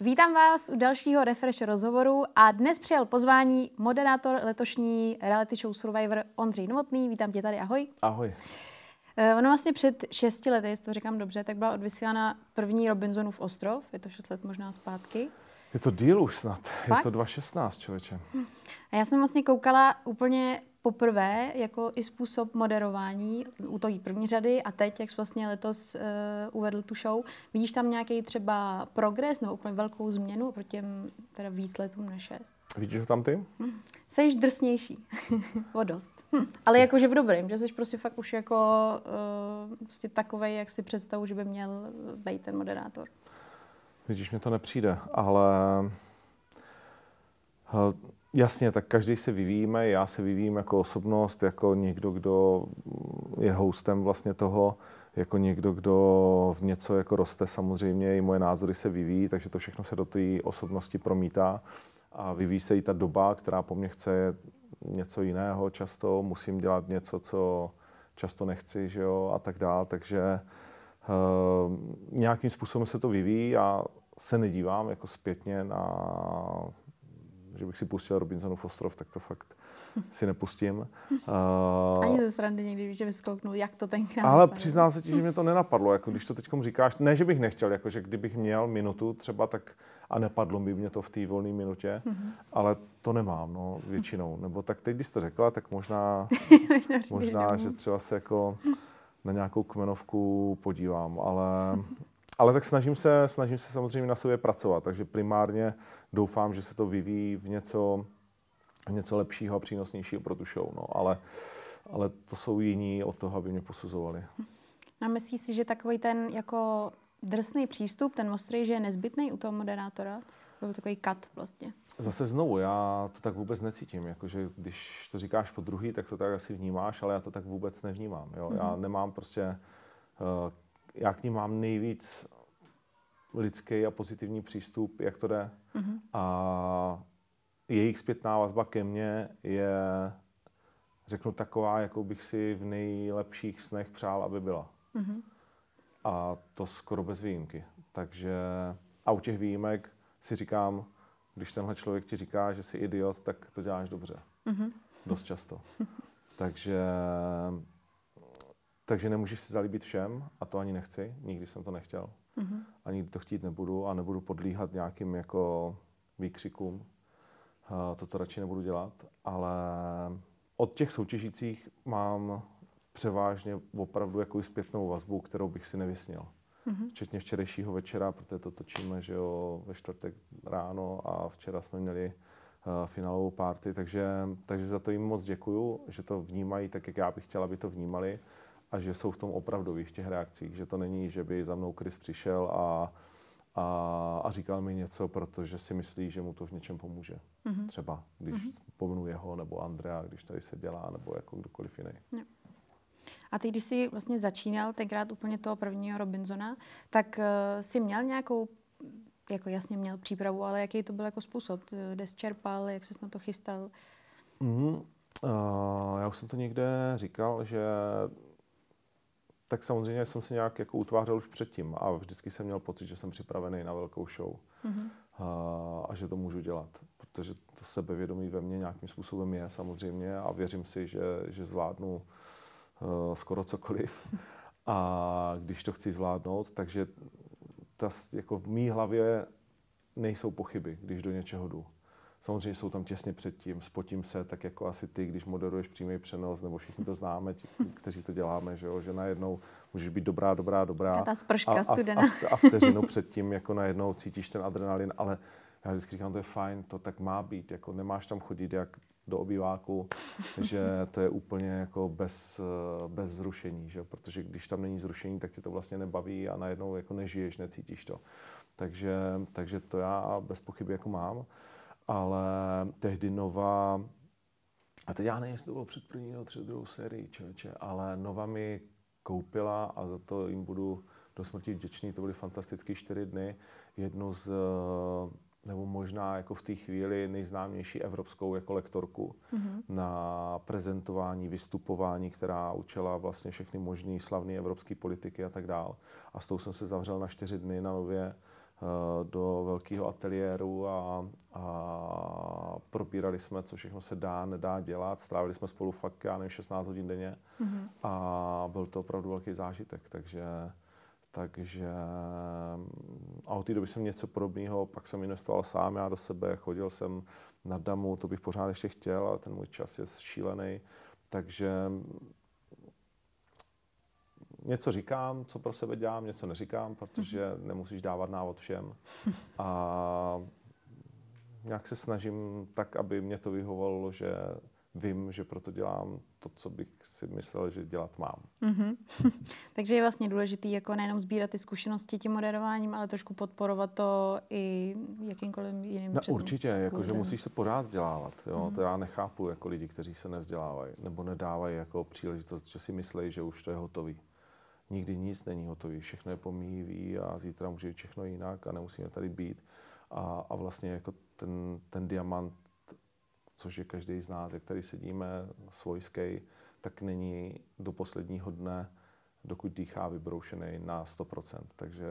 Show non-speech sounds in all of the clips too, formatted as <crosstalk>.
Vítám vás u dalšího Refresh rozhovoru a dnes přijal pozvání moderátor letošní reality show Survivor Ondřej Novotný. Vítám tě tady, ahoj. Ahoj. Eh, ono vlastně před šesti lety, jestli to říkám dobře, tak byla odvysílána první Robinsonův ostrov. Je to šest let možná zpátky. Je to díl už snad. Fakt? Je to 2016, člověče. A já jsem vlastně koukala úplně poprvé jako i způsob moderování u toho první řady a teď, jak jsi vlastně letos uh, uvedl tu show, vidíš tam nějaký třeba progres nebo úplně velkou změnu proti těm teda víc letům než šest? Vidíš ho tam ty? Hm. Jsi drsnější. <laughs> o dost. Hm. Ale jakože v dobrém, že jsi prostě fakt už jako uh, prostě takovej, jak si představu, že by měl být ten moderátor. Vidíš, mě to nepřijde, ale Jasně, tak každý se vyvíjíme, já se vyvíjím jako osobnost, jako někdo, kdo je hostem vlastně toho, jako někdo, kdo v něco jako roste samozřejmě, i moje názory se vyvíjí, takže to všechno se do té osobnosti promítá. A vyvíjí se i ta doba, která po mně chce něco jiného často, musím dělat něco, co často nechci, že jo, a tak dále, takže uh, nějakým způsobem se to vyvíjí. A se nedívám jako zpětně na že bych si pustil Robinsonův ostrov, tak to fakt si nepustím. <laughs> Uh, Ani ze srandy někdy, že vyskouknul, jak to tenkrát Ale napadlo. přiznám se ti, že mě to nenapadlo, jako když to teď říkáš, ne, že bych nechtěl, jako že kdybych měl minutu třeba, tak a nepadlo by mě to v té volné minutě, mm-hmm. ale to nemám, no, většinou. <laughs> Nebo tak teď, když to řekla, tak možná, <laughs> možná že třeba se jako na nějakou kmenovku podívám, ale ale tak snažím se, snažím se samozřejmě na sobě pracovat, takže primárně doufám, že se to vyvíjí v něco, v něco lepšího a přínosnějšího pro tu show. No. Ale, ale to jsou jiní od toho, aby mě posuzovali. A myslíš si, že takový ten jako drsný přístup, ten ostrý, že je nezbytný u toho moderátora? Byl takový kat vlastně. Zase znovu, já to tak vůbec necítím. Jakože když to říkáš po druhý, tak to tak asi vnímáš, ale já to tak vůbec nevnímám. Jo? Mm-hmm. Já mhm. nemám prostě uh, já k ním mám nejvíc lidský a pozitivní přístup, jak to jde. Mm-hmm. A jejich zpětná vazba ke mně je, řeknu, taková, jakou bych si v nejlepších snech přál, aby byla. Mm-hmm. A to skoro bez výjimky. Takže a u těch výjimek si říkám, když tenhle člověk ti říká, že jsi idiot, tak to děláš dobře. Mm-hmm. Dost často. <laughs> Takže takže nemůžeš si zalíbit všem a to ani nechci, nikdy jsem to nechtěl. Mm-hmm. A nikdy to chtít nebudu a nebudu podlíhat nějakým jako výkřikům. Toto radši nebudu dělat, ale od těch soutěžících mám převážně opravdu jako zpětnou vazbu, kterou bych si nevysnil. Mm-hmm. Včetně včerejšího večera, protože to točíme že jo, ve čtvrtek ráno a včera jsme měli uh, finálovou party, takže, takže za to jim moc děkuju, že to vnímají tak, jak já bych chtěla, aby to vnímali a že jsou v tom opravdoví v těch reakcích, že to není, že by za mnou Chris přišel a, a, a říkal mi něco, protože si myslí, že mu to v něčem pomůže. Mm-hmm. Třeba, když mm-hmm. pomenu jeho nebo Andrea, když tady se dělá, nebo jako kdokoliv jiný. Yeah. A ty, když jsi vlastně začínal tenkrát úplně toho prvního Robinsona, tak uh, jsi měl nějakou, jako jasně měl přípravu, ale jaký to byl jako způsob? Kde jsi čerpal, jak jsi na to chystal? Mm-hmm. Uh, já už jsem to někde říkal, že tak samozřejmě jsem se nějak jako utvářel už předtím a vždycky jsem měl pocit, že jsem připravený na velkou show mm-hmm. a, a že to můžu dělat, protože to sebevědomí ve mně nějakým způsobem je samozřejmě a věřím si, že, že zvládnu uh, skoro cokoliv. A když to chci zvládnout, takže ta, jako v mý hlavě nejsou pochyby, když do něčeho jdu. Samozřejmě jsou tam těsně předtím, spotím se, tak jako asi ty, když moderuješ přímý přenos, nebo všichni to známe, ti, kteří to děláme, že, jo, že najednou můžeš být dobrá, dobrá, dobrá. A ta sprška a, a, a, a vteřinu předtím jako najednou cítíš ten adrenalin, ale já vždycky říkám, to je fajn, to tak má být, jako nemáš tam chodit jak do obýváku, že to je úplně jako bez, bez zrušení, že? protože když tam není zrušení, tak tě to vlastně nebaví a najednou jako nežiješ, necítíš to. Takže, takže to já bez pochyby jako mám ale tehdy Nova, a teď já nevím, jestli to bylo před první nebo před druhou sérii, čeče, ale Nova mi koupila a za to jim budu do smrti vděčný, to byly fantastické čtyři dny, jednu z nebo možná jako v té chvíli nejznámější evropskou jako lektorku mm-hmm. na prezentování, vystupování, která učila vlastně všechny možné slavné evropské politiky a tak dál. A s tou jsem se zavřel na čtyři dny na nově do velkého ateliéru a, a probírali jsme, co všechno se dá, nedá dělat. Strávili jsme spolu fakt, já nevím, 16 hodin denně mm-hmm. a byl to opravdu velký zážitek, takže takže a od té doby jsem něco podobného, pak jsem investoval sám já do sebe, chodil jsem na damu, to bych pořád ještě chtěl, ale ten můj čas je šílený. Takže něco říkám, co pro sebe dělám, něco neříkám, protože mhm. nemusíš dávat návod všem. <laughs> A nějak se snažím tak, aby mě to vyhovovalo, že vím, že proto dělám to, co bych si myslel, že dělat mám. Mm-hmm. <laughs> Takže je vlastně důležité jako nejenom sbírat ty zkušenosti tím moderováním, ale trošku podporovat to i jakýmkoliv jiným no, Určitě, jako, že musíš se pořád vzdělávat. Jo? Mm-hmm. To já nechápu jako lidi, kteří se nevzdělávají nebo nedávají jako příležitost, že si myslí, že už to je hotový. Nikdy nic není hotový, všechno je pomíjivý a zítra může být všechno jinak a nemusíme tady být. A, a vlastně jako ten, ten diamant což je každý z nás, jak tady sedíme, svojský, tak není do posledního dne, dokud dýchá, vybroušený na 100%. Takže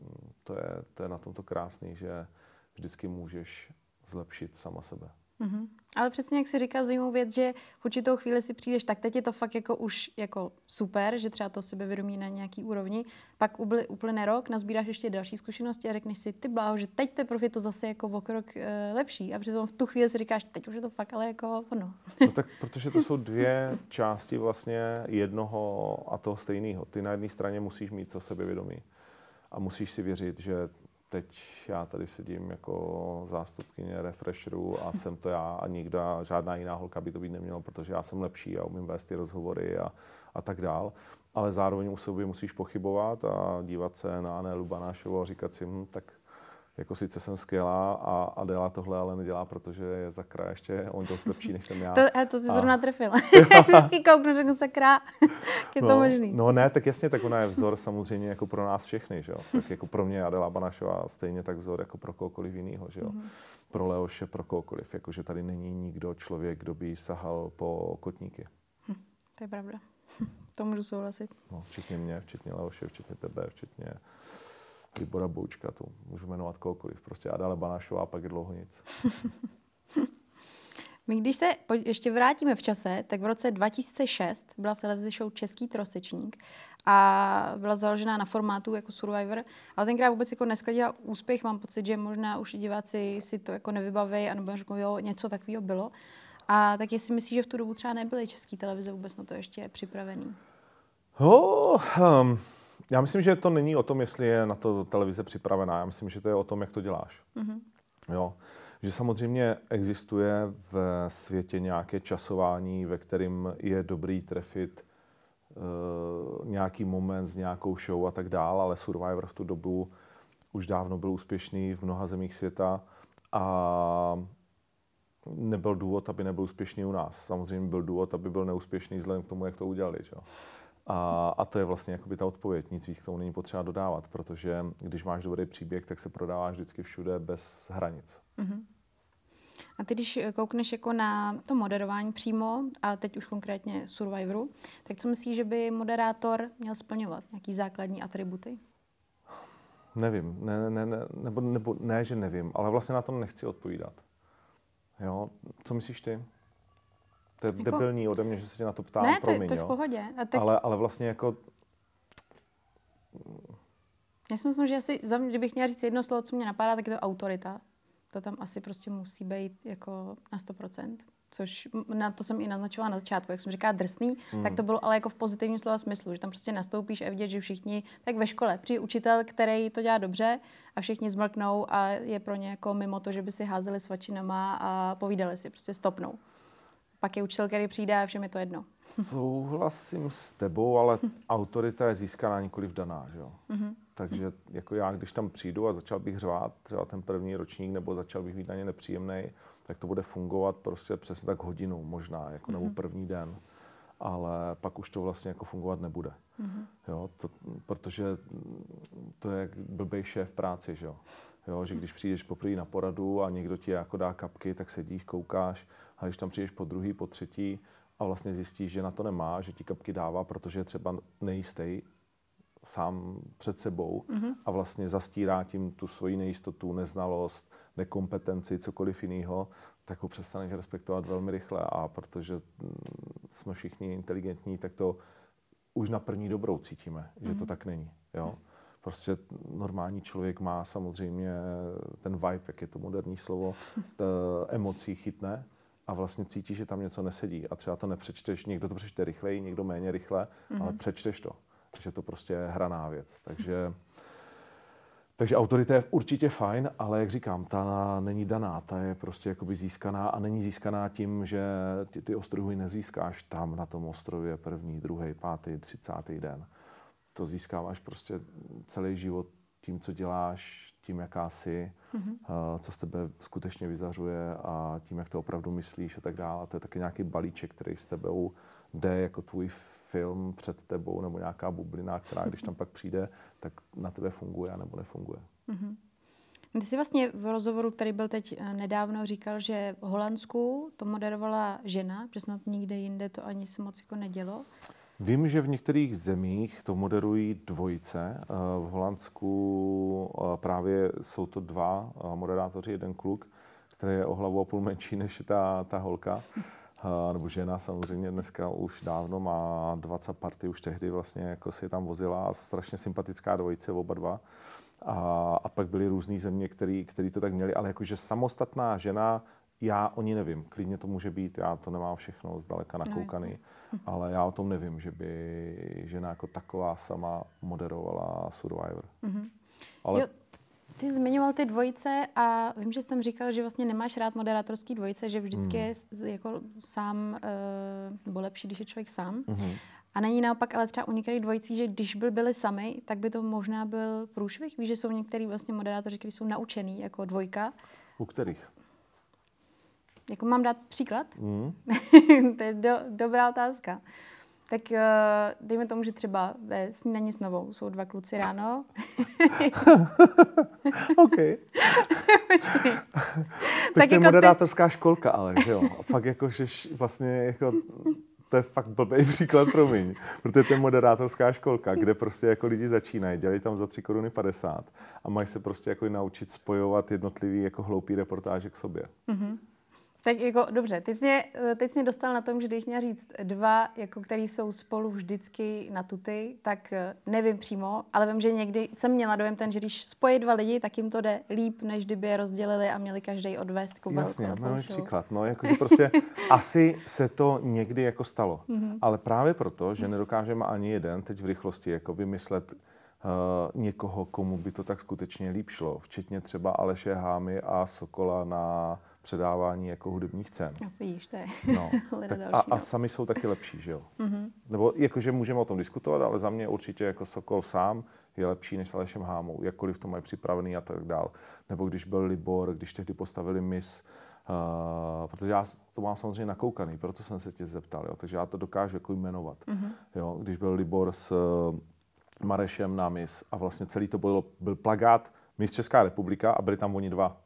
mm, to je, to je na tomto krásný, že vždycky můžeš zlepšit sama sebe. Mm-hmm. Ale přesně jak si říká zajímavou věc, že v určitou chvíli si přijdeš, tak teď je to fakt jako už jako super, že třeba to sebevědomí na nějaký úrovni, pak uplyne rok, nazbíráš ještě další zkušenosti a řekneš si, ty bláho, že teď teprve je to zase jako o krok e, lepší a přitom v tu chvíli si říkáš, teď už je to fakt ale jako ono. <laughs> No tak protože to jsou dvě části vlastně jednoho a toho stejného. Ty na jedné straně musíš mít to sebevědomí a musíš si věřit, že teď já tady sedím jako zástupkyně refresherů a <laughs> jsem to já a nikdo, žádná jiná holka by to být neměla, protože já jsem lepší a umím vést ty rozhovory a, a tak dál. Ale zároveň u sobě musíš pochybovat a dívat se na Anelu Banášovou a říkat si, hm, tak jako sice jsem skvělá a Adela tohle ale nedělá, protože je zakra ještě on to lepší, než jsem já. To, a to si a... zrovna trefil. <laughs> Vždycky kouknu, řeknu sakra, je to no, možný. No ne, tak jasně, tak ona je vzor samozřejmě jako pro nás všechny, že jo. Tak jako pro mě Adela Banašová stejně tak vzor jako pro kohokoliv jiného, že jo. Mm-hmm. Pro Leoše, pro kohokoliv, jakože tady není nikdo člověk, kdo by sahal po kotníky. Hm, to je pravda. <laughs> to můžu souhlasit. No, včetně mě, včetně Leoše, včetně tebe, včetně Libora Boučka, to můžu jmenovat kohokoliv. Prostě Adele Banášová a pak je dlouho nic. <laughs> My když se ještě vrátíme v čase, tak v roce 2006 byla v televizi show Český trosečník a byla založena na formátu jako Survivor, ale tenkrát vůbec jako neskladila úspěch. Mám pocit, že možná už i diváci si to jako nevybaví, anebo řeknou, jo, něco takového bylo. A tak jestli myslíš, že v tu dobu třeba nebyly české televize vůbec na to ještě připravený? Oh, um, já myslím, že to není o tom, jestli je na to televize připravená. Já myslím, že to je o tom, jak to děláš. Mm-hmm. Jo. Že samozřejmě existuje v světě nějaké časování, ve kterém je dobrý trefit uh, nějaký moment s nějakou show a tak dále, ale Survivor v tu dobu už dávno byl úspěšný v mnoha zemích světa a nebyl důvod, aby nebyl úspěšný u nás. Samozřejmě byl důvod, aby byl neúspěšný vzhledem k tomu, jak to udělali. Že? A, a to je vlastně jakoby ta odpověď. Nic víc k tomu není potřeba dodávat, protože když máš dobrý příběh, tak se prodáváš vždycky všude bez hranic. Mm-hmm. A ty, když koukneš jako na to moderování přímo, a teď už konkrétně Survivoru, tak co myslíš, že by moderátor měl splňovat? Nějaký základní atributy? Nevím, ne, ne, ne, nebo, nebo ne, že nevím, ale vlastně na tom nechci odpovídat. Jo? Co myslíš ty? To je jako... debilní ode mě, že se tě na to ptám, ne, promiň, to, to je v pohodě. A tak... ale, ale vlastně jako... Já si myslím, že asi, kdybych měla říct jedno slovo, co mě napadá, tak je to autorita. To tam asi prostě musí být jako na 100%. Což na to jsem i naznačovala na začátku, jak jsem říkala drsný, mm. tak to bylo ale jako v pozitivním slova smyslu, že tam prostě nastoupíš a vidět, že všichni, tak ve škole, přijde učitel, který to dělá dobře a všichni zmlknou a je pro ně jako mimo to, že by si házeli svačinama a povídali si, prostě stopnou pak je učitel, který přijde a všem je to jedno. Souhlasím s tebou, ale <laughs> autorita je získaná nikoli daná, že jo? Mm-hmm. Takže jako já, když tam přijdu a začal bych řvát třeba ten první ročník, nebo začal bych být na ně nepříjemný, tak to bude fungovat prostě přesně tak hodinu možná, jako mm-hmm. nebo mhm. první den. Ale pak už to vlastně jako fungovat nebude. Mm-hmm. Jo, to, protože to je blbej šéf práci, že jo? Jo, že když přijdeš poprvé na poradu a někdo ti jako dá kapky, tak sedíš, koukáš a když tam přijdeš po druhý, po třetí a vlastně zjistíš, že na to nemá, že ti kapky dává, protože je třeba nejistý sám před sebou mm-hmm. a vlastně zastírá tím tu svoji nejistotu, neznalost, nekompetenci, cokoliv jiného, tak ho přestaneš respektovat velmi rychle a protože mm, jsme všichni inteligentní, tak to už na první dobrou cítíme, mm-hmm. že to mhm. tak není. Jo? Prostě normální člověk má samozřejmě ten vibe, jak je to moderní slovo, <laughs> t, emocí chytne a vlastně cítí, že tam něco nesedí. A třeba to nepřečteš, někdo to přečte rychleji, někdo méně rychle, mm-hmm. ale přečteš to. Takže to prostě je hraná věc. Takže, takže autorita je určitě fajn, ale jak říkám, ta není daná, ta je prostě jakoby získaná a není získaná tím, že ty, ty ostruhy nezískáš tam na tom ostrově první, druhý, pátý, třicátý den. To získáváš prostě celý život tím, co děláš, tím, jaká jsi, mm-hmm. co z tebe skutečně vyzařuje a tím, jak to opravdu myslíš a tak dále. A to je taky nějaký balíček, který s tebou jde jako tvůj film před tebou nebo nějaká bublina, která když tam pak přijde, tak na tebe funguje nebo nefunguje. Mm-hmm. Ty jsi vlastně v rozhovoru, který byl teď eh, nedávno, říkal, že v Holandsku to moderovala žena, že snad nikde jinde to ani se moc jako nedělo. Vím, že v některých zemích to moderují dvojice. Eh, v Holandsku eh, právě jsou to dva eh, moderátoři, jeden kluk, který je o hlavu a půl menší <laughs> než ta, ta holka. Nebo žena samozřejmě dneska už dávno má 20 party, už tehdy vlastně jako si tam vozila a strašně sympatická dvojice oba dva. A, a pak byly různé země, které to tak měly, ale jakože samostatná žena já o ní nevím. Klidně to může být, já to nemám všechno zdaleka no, nakoukaný, no, ale já o tom nevím, že by žena jako taková sama moderovala Survivor. Mm-hmm. Ale... Jo, ty jsi zmiňoval ty dvojice a vím, že jsi tam říkal, že vlastně nemáš rád moderátorský dvojice, že vždycky mm. je jako sám, uh, nebo lepší, když je člověk sám. Mm-hmm. A není naopak ale třeba u některých dvojicí, že když by byli sami, tak by to možná byl průšvih. Víš, že jsou některý vlastně moderátoři, kteří jsou naučený jako dvojka. U kterých? Jako mám dát příklad? Mm. <laughs> to je do, dobrá otázka. Tak uh, dejme tomu, že třeba ve snídaní s novou jsou dva kluci ráno. <laughs> OK. tak, tak to je jako moderátorská ty... školka, ale že jo. A fakt jako, že vlastně jako to je fakt blbý příklad, promiň, protože to je moderátorská školka, kde prostě jako lidi začínají, dělají tam za 3 koruny 50 a mají se prostě jako naučit spojovat jednotlivý jako hloupý reportáže k sobě. Mm-hmm. Tak jako dobře, teď jsi, mě, teď jsi mě dostal na tom, že když měl říct dva, jako který jsou spolu vždycky na tuty, tak eh, nevím přímo, ale vím, že někdy jsem měla dojem ten, že když spojí dva lidi, tak jim to jde líp, než kdyby je rozdělili a měli každý odvést jako Jasně, velkou příklad. No, jako, že prostě <laughs> asi se to někdy jako stalo. Mm-hmm. Ale právě proto, že nedokážeme ani jeden teď v rychlosti jako vymyslet uh, někoho, komu by to tak skutečně líp šlo, včetně třeba Aleše Hámy a Sokola na předávání jako hudebních cen. No, vidíš, to je no, <laughs> tak a, a sami jsou taky lepší, že jo? Mm-hmm. Nebo jakože můžeme o tom diskutovat, ale za mě určitě jako Sokol sám je lepší než s Alešem Hámou, jakkoliv to mají připravený a tak dál. Nebo když byl Libor, když tehdy postavili mis, Uh, protože já to mám samozřejmě nakoukaný, proto jsem se tě zeptal, jo, takže já to dokážu jako jmenovat. Mm-hmm. Jo, když byl Libor s uh, Marešem na mis a vlastně celý to byl, byl plagát Mis Česká republika a byli tam oni dva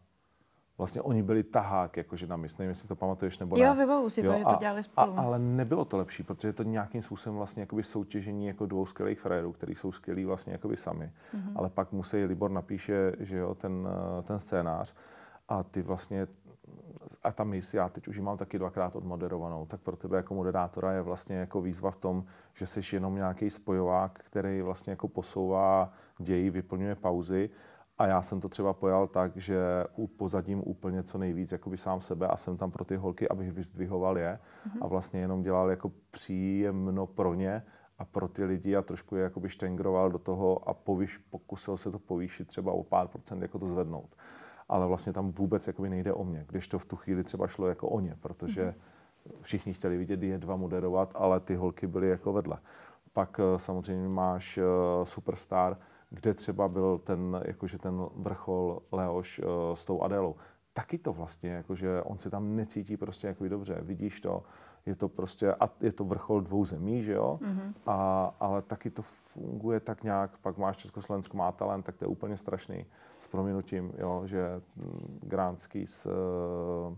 vlastně oni byli tahák, jakože na mis, nevím, jestli to pamatuješ nebo ne. Jo, vybavu si jo, to, že to dělali spolu. A, ale nebylo to lepší, protože to nějakým způsobem vlastně jakoby soutěžení jako dvou skvělých frérů, kteří jsou skvělí vlastně jakoby sami, mm-hmm. ale pak musí, Libor napíše, že jo, ten, ten scénář a ty vlastně a ta mis, já teď už ji mám taky dvakrát odmoderovanou, tak pro tebe jako moderátora je vlastně jako výzva v tom, že jsi jenom nějaký spojovák, který vlastně jako posouvá ději, vyplňuje pauzy a já jsem to třeba pojal tak, že pozadím úplně co nejvíc jakoby sám sebe a jsem tam pro ty holky, abych vyzdvihoval je mm-hmm. a vlastně jenom dělal jako příjemno pro ně a pro ty lidi a trošku je jakoby štengroval do toho a povyš, pokusil se to povýšit třeba o pár procent, jako to zvednout. Ale vlastně tam vůbec jakoby nejde o mě, když to v tu chvíli třeba šlo jako o ně, protože mm-hmm. všichni chtěli vidět je dva moderovat, ale ty holky byly jako vedle. Pak eh, samozřejmě máš uh, Superstar, kde třeba byl ten, jakože ten vrchol Leoš uh, s tou Adélou. Taky to vlastně, jakože on se tam necítí prostě jako dobře, vidíš to, je to prostě, a je to vrchol dvou zemí, že jo, mm-hmm. a, ale taky to funguje tak nějak, pak máš Československo má talent, tak to je úplně strašný, s prominutím, jo, že mm, Gránský s uh,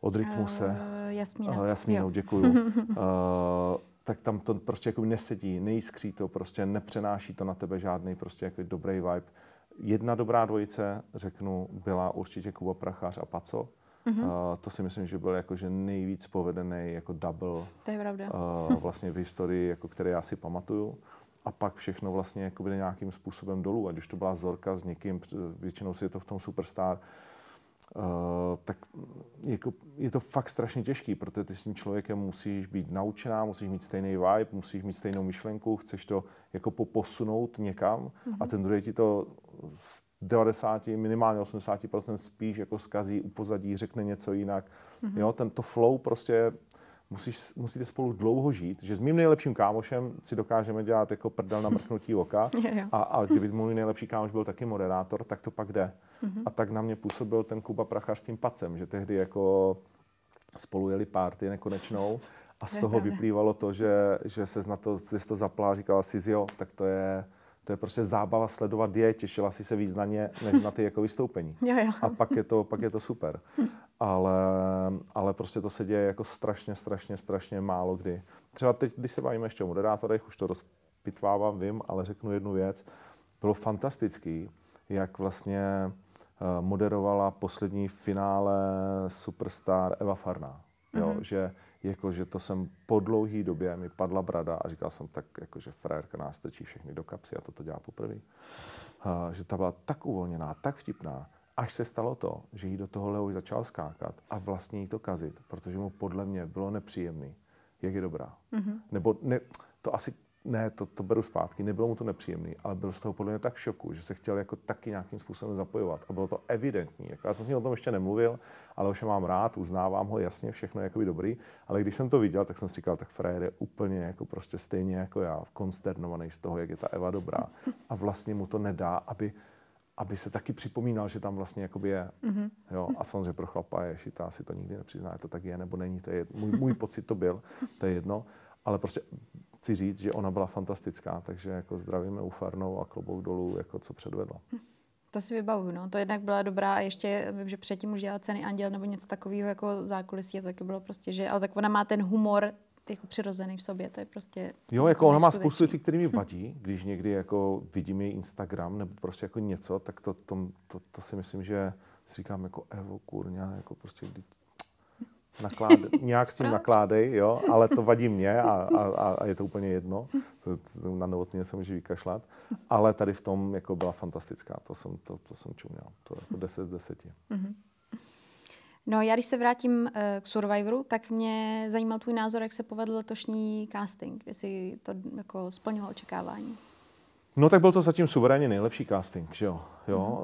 od rytmu se. Uh, Jasmína. Uh, Jasmínou, děkuju. uh, <laughs> tak tam to prostě jako nesedí, nejiskří to, prostě nepřenáší to na tebe žádný prostě jako dobrý vibe. Jedna dobrá dvojice, řeknu, byla určitě Kuba Prachář a Paco. Mm-hmm. Uh, to si myslím, že byl jakože nejvíc povedený jako double to je pravda. Uh, <laughs> vlastně v historii, jako které já si pamatuju. A pak všechno vlastně jako nějakým způsobem dolů, ať už to byla Zorka s někým, většinou si je to v tom Superstar, Uh, tak jako, je to fakt strašně těžký, protože ty s tím člověkem musíš být naučená, musíš mít stejný vibe, musíš mít stejnou myšlenku, chceš to jako posunout někam mm-hmm. a ten druhý ti to z 90, minimálně 80% spíš jako skazí, upozadí, řekne něco jinak. Mm-hmm. Jo, tento flow prostě musíš, musíte spolu dlouho žít, že s mým nejlepším kámošem si dokážeme dělat jako prdel na mrknutí oka <laughs> a, a kdyby můj nejlepší kámoš byl taky moderátor, tak to pak jde. Mm-hmm. A tak na mě působil ten Kuba Prachař s tím pacem, že tehdy jako spolu jeli párty nekonečnou a z toho vyplývalo to, že, že se na to, že to zapla, říkala si, jo, tak to je, to je prostě zábava sledovat je, těšila si se víc na ně, než na ty jako vystoupení. <laughs> Jo, jo. A pak je to, pak je to super. Ale, ale prostě to se děje jako strašně, strašně, strašně málo kdy. Třeba teď, když se bavíme ještě o moderátorech, už to rozpitvávám, vím, ale řeknu jednu věc. Bylo fantastický, jak vlastně eh, moderovala poslední finále Superstar Eva Farná. Jo, mm-hmm. že jako, že to jsem po dlouhý době, mi padla brada a říkal jsem tak, jako, že frérka nás tečí všechny do kapsy a to to dělá poprvé. že ta byla tak uvolněná, tak vtipná, až se stalo to, že jí do toho Leo začal skákat a vlastně jí to kazit, protože mu podle mě bylo nepříjemný, jak je dobrá. Mm-hmm. Nebo ne, to asi ne, to, to beru zpátky, nebylo mu to nepříjemný, ale byl z toho podle mě tak v šoku, že se chtěl jako taky nějakým způsobem zapojovat. A bylo to evidentní. Jako já jsem s ním o tom ještě nemluvil, ale už mám rád, uznávám ho jasně, všechno je jakoby dobrý. Ale když jsem to viděl, tak jsem si říkal, tak frajer je úplně jako prostě stejně jako já, konsternovaný z toho, jak je ta Eva dobrá. A vlastně mu to nedá, aby aby se taky připomínal, že tam vlastně jakoby je. Mm-hmm. Jo? A samozřejmě pro chlapa je šitá, si to nikdy nepřizná, to tak je nebo není, to je můj, můj pocit to byl, to je jedno. Ale prostě chci říct, že ona byla fantastická, takže jako zdravíme u Farnou a klobouk dolů, jako co předvedla. To si vybavuju, no. To jednak byla dobrá a ještě, že předtím už dělala ceny Anděl nebo něco takového jako zákulisí a taky bylo prostě, že, ale tak ona má ten humor jako přirozený v sobě, to je prostě... Jo, jako ona má spoustu věcí, které mi vadí, když někdy jako vidím její Instagram nebo prostě jako něco, tak to, to, to, to si myslím, že si říkám jako Evo, kurňa, jako prostě naklád, <laughs> nějak s tím nakládej, jo, ale to vadí mě a, a, a je to úplně jedno. To, to, na novotně se může vykašlat. Ale tady v tom jako byla fantastická, to jsem, to, to jsem čuměl. To jako 10 z 10. Mm-hmm. No já když se vrátím uh, k Survivoru, tak mě zajímal tvůj názor, jak se povedl letošní casting, jestli to jako splnilo očekávání. No tak byl to zatím suverénně nejlepší casting, že jo. jo?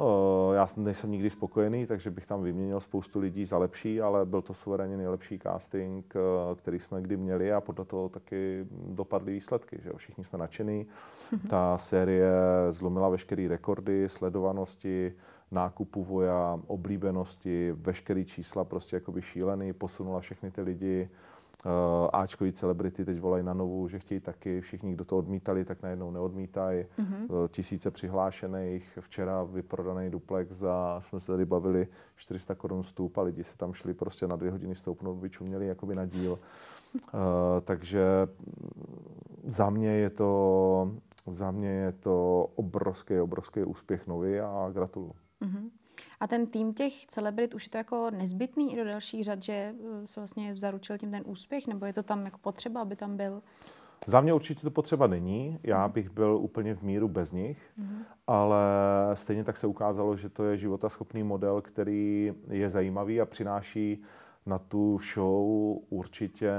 Mm. Já nejsem nikdy spokojený, takže bych tam vyměnil spoustu lidí za lepší, ale byl to suverénně nejlepší casting, eh, který jsme kdy měli a podle toho taky dopadly výsledky, že jo. Všichni jsme nadšení. Mm. Ta série zlomila veškeré rekordy, sledovanosti, nákupu voja, oblíbenosti, veškeré čísla prostě jakoby šílený, posunula všechny ty lidi Ačkový celebrity teď volají na novou, že chtějí taky, všichni, kdo to odmítali, tak najednou neodmítají. Mm-hmm. Uh, tisíce přihlášených, včera vyprodaný duplex za, jsme se tady bavili, 400 korun vstup a lidi se tam šli prostě na dvě hodiny stoupnout, vyčuměli jakoby na díl. Uh, takže za mě je to, za mě je to obrovský, obrovský úspěch nový a gratuluju. Mm-hmm. A ten tým těch celebrit už je to jako nezbytný i do dalších řad, že eh, se vlastně zaručil tím ten úspěch, nebo je to tam jako potřeba, aby tam byl? Za mě určitě to potřeba není. Já bych byl úplně v míru bez nich, mm-hmm. ale stejně tak se ukázalo, že to je životaschopný model, který je zajímavý a přináší na tu show určitě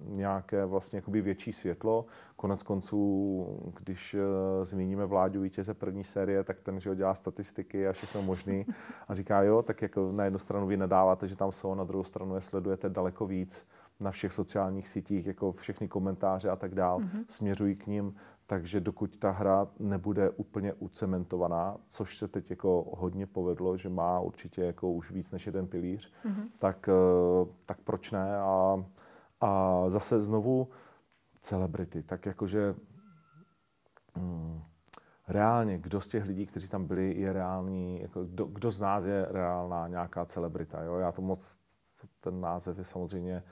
nějaké vlastně jakoby větší světlo. Konec konců, když eh, zmíníme Vláďu vítěze první série, tak ten, že ho dělá statistiky a všechno možný a říká, jo, tak jako na jednu stranu vy nedáváte, že tam jsou, na druhou stranu je sledujete daleko víc na všech sociálních sítích, jako všechny komentáře a tak dál, mm-hmm. směřují k ním, takže dokud ta hra nebude úplně ucementovaná, což se teď jako hodně povedlo, že má určitě jako už víc než jeden pilíř, mm-hmm. tak, eh, tak proč ne? A, a zase znovu celebrity, tak jakože hmm, reálně, kdo z těch lidí, kteří tam byli, je reální, jako kdo, kdo z nás je reálná nějaká celebrita, jo? Já to moc, ten název je samozřejmě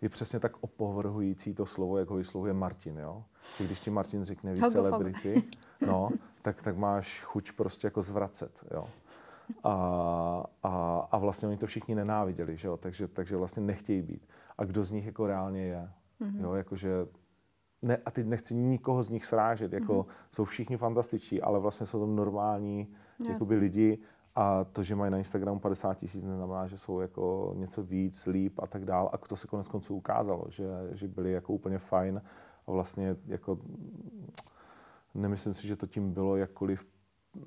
je přesně tak opovrhující to slovo, jak ho vyslovuje Martin, jo. Když ti Martin řekne víc celebrity, no, tak, tak máš chuť prostě jako zvracet, jo. A, a, a vlastně oni to všichni nenáviděli, že jo? Takže, takže vlastně nechtějí být. A kdo z nich jako reálně je? Mm-hmm. Jo, jakože ne, a teď nechci nikoho z nich srážet, jako mm-hmm. jsou všichni fantastiční, ale vlastně jsou to normální jakoby lidi a to, že mají na Instagramu 50 tisíc, neznamená, že jsou jako něco víc, líp a tak dál. A to se konec konců ukázalo, že, že byli jako úplně fajn a vlastně jako nemyslím si, že to tím bylo jakkoliv uh,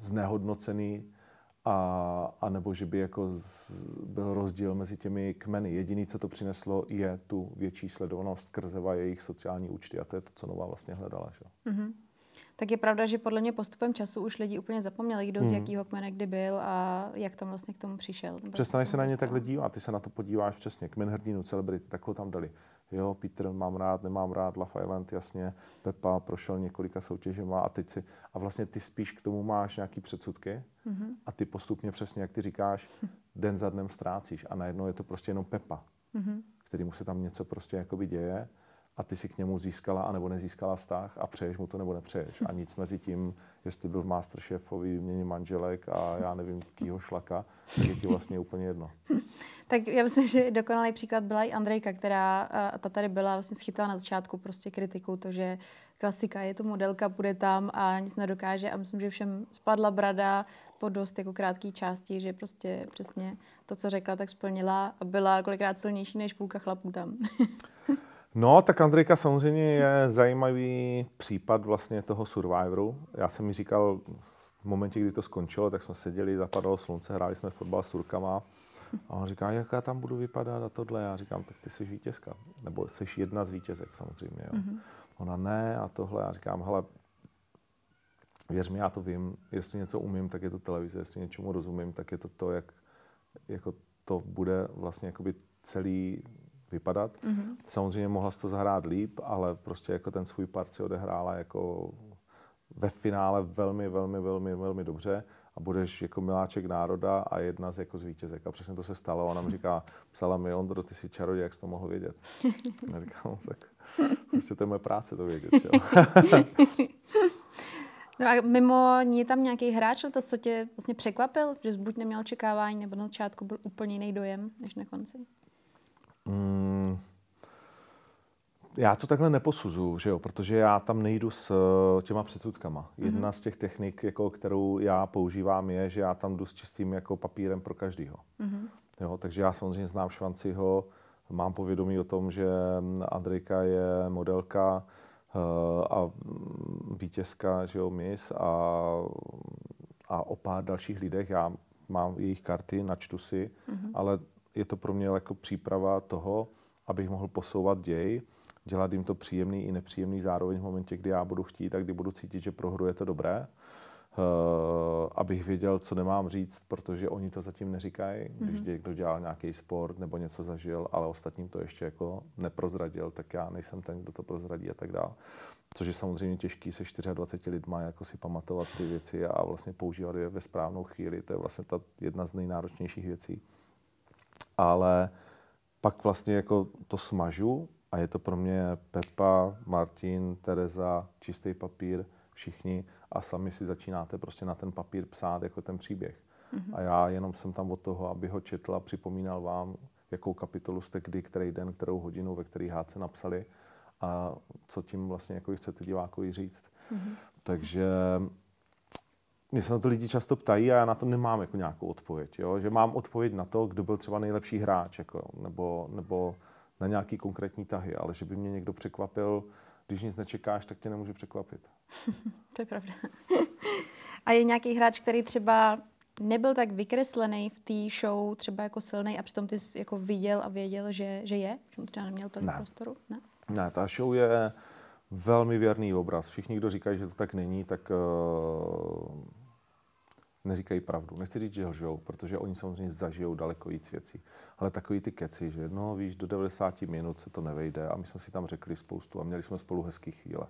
znehodnocený, a, a nebo že by jako z, byl rozdíl mezi těmi kmeny. Jediný, co to přineslo, je tu větší sledovanost skrze jejich sociální účty a to je to, co Nová vlastně hledala. Že? Mm-hmm. Tak je pravda, že podle mě postupem času už lidi úplně zapomněli, kdo z hmm. jakého kmene kdy byl a jak tam vlastně k tomu přišel. Přestaň se na ně takhle dívat, ty se na to podíváš přesně. Kmen hrdinu, celebrity, tak ho tam dali. Jo, Peter mám rád, nemám rád, Love Island, jasně, Pepa prošel několika soutěžema a teď si, a vlastně ty spíš k tomu máš nějaký předsudky mm-hmm. a ty postupně přesně, jak ty říkáš, <laughs> den za dnem ztrácíš a najednou je to prostě jenom Pepa, mm-hmm. který mu se tam něco prostě jakoby děje a ty si k němu získala anebo nezískala vztah a přeješ mu to nebo nepřeješ. A nic mezi tím, jestli byl v Masterchefovi výměně manželek a já nevím, kýho šlaka, je ti vlastně úplně jedno. <laughs> tak já myslím, že dokonalý příklad byla i Andrejka, která ta tady byla vlastně schytala na začátku prostě kritikou to, že klasika, je to modelka, bude tam a nic nedokáže a myslím, že všem spadla brada po dost jako krátký části, že prostě přesně to, co řekla, tak splnila a byla kolikrát silnější než půlka chlapů tam. <laughs> No, tak Andrejka samozřejmě je zajímavý případ vlastně toho Survivoru. Já jsem mi říkal, v momentě, kdy to skončilo, tak jsme seděli, zapadalo slunce, hráli jsme fotbal s Turkama. A on říká, jak já tam budu vypadat a tohle. Já říkám, tak ty jsi vítězka. Nebo jsi jedna z vítězek samozřejmě. Jo. Mm-hmm. Ona ne a tohle. Já říkám, hele, věř mi, já to vím. Jestli něco umím, tak je to televize. Jestli něčemu rozumím, tak je to to, jak jako to bude vlastně jakoby celý vypadat. Mm-hmm. Samozřejmě mohla to zahrát líp, ale prostě jako ten svůj part si odehrála jako ve finále velmi, velmi, velmi, velmi dobře a budeš jako miláček národa a jedna z jako z vítězek. A přesně to se stalo. Ona mi říká, psala mi, Ondro, ty jsi čaroděj, jak jsi to mohl vědět? <laughs> Já říkám, no, tak prostě to je moje práce to vědět. Jo? <laughs> No a mimo ní je tam nějaký hráč, to, co tě vlastně překvapil, že jsi buď neměl očekávání, nebo na začátku byl úplně jiný dojem, než na konci? Mm, já to takhle neposuzu, že jo, protože já tam nejdu s uh, těma předsudkama. Jedna mm-hmm. z těch technik, jako, kterou já používám, je, že já tam jdu s čistým jako papírem pro každýho. Mm-hmm. Jo, takže já samozřejmě znám Švanciho, mám povědomí o tom, že Andrejka je modelka uh, a vítězka, že jo, Miss a, a o pár dalších lidech. Já mám jejich karty, načtu si, mm-hmm. ale je to pro mě jako příprava toho, abych mohl posouvat děj, dělat jim to příjemný i nepříjemný zároveň v momentě, kdy já budu chtít a kdy budu cítit, že prohru je to dobré. Uh, abych věděl, co nemám říct, protože oni to zatím neříkají. Mm-hmm. Když někdo dělal nějaký sport nebo něco zažil, ale ostatním to ještě jako neprozradil, tak já nejsem ten, kdo to prozradí a tak dále. Což je samozřejmě těžký se 24 lidma jako si pamatovat ty věci a vlastně používat je ve správnou chvíli. To je vlastně ta jedna z nejnáročnějších věcí ale pak vlastně jako to smažu a je to pro mě Pepa, Martin, Tereza, čistý papír, všichni a sami si začínáte prostě na ten papír psát jako ten příběh. Mm-hmm. A já jenom jsem tam od toho, aby ho četl a připomínal vám, jakou kapitolu jste kdy, který den, kterou hodinu, ve který hádce napsali a co tím vlastně jako chcete divákovi říct. Mm-hmm. Takže mě se na to lidi často ptají a já na to nemám jako nějakou odpověď. Jo? Že mám odpověď na to, kdo byl třeba nejlepší hráč, jako, nebo, nebo na nějaký konkrétní tahy, ale že by mě někdo překvapil, když nic nečekáš, tak tě nemůže překvapit. <laughs> to je pravda. a je nějaký hráč, který třeba nebyl tak vykreslený v té show, třeba jako silný a přitom ty jsi jako viděl a věděl, že, že je? Že mu třeba neměl tolik ne. prostoru? Ne? Ne, ta show je velmi věrný obraz. Všichni, kdo říkají, že to tak není, tak uh, neříkají pravdu. Nechci říct, že lžou, protože oni samozřejmě zažijou daleko víc věcí. Ale takový ty keci, že no víš, do 90 minut se to nevejde a my jsme si tam řekli spoustu a měli jsme spolu hezký chvíle.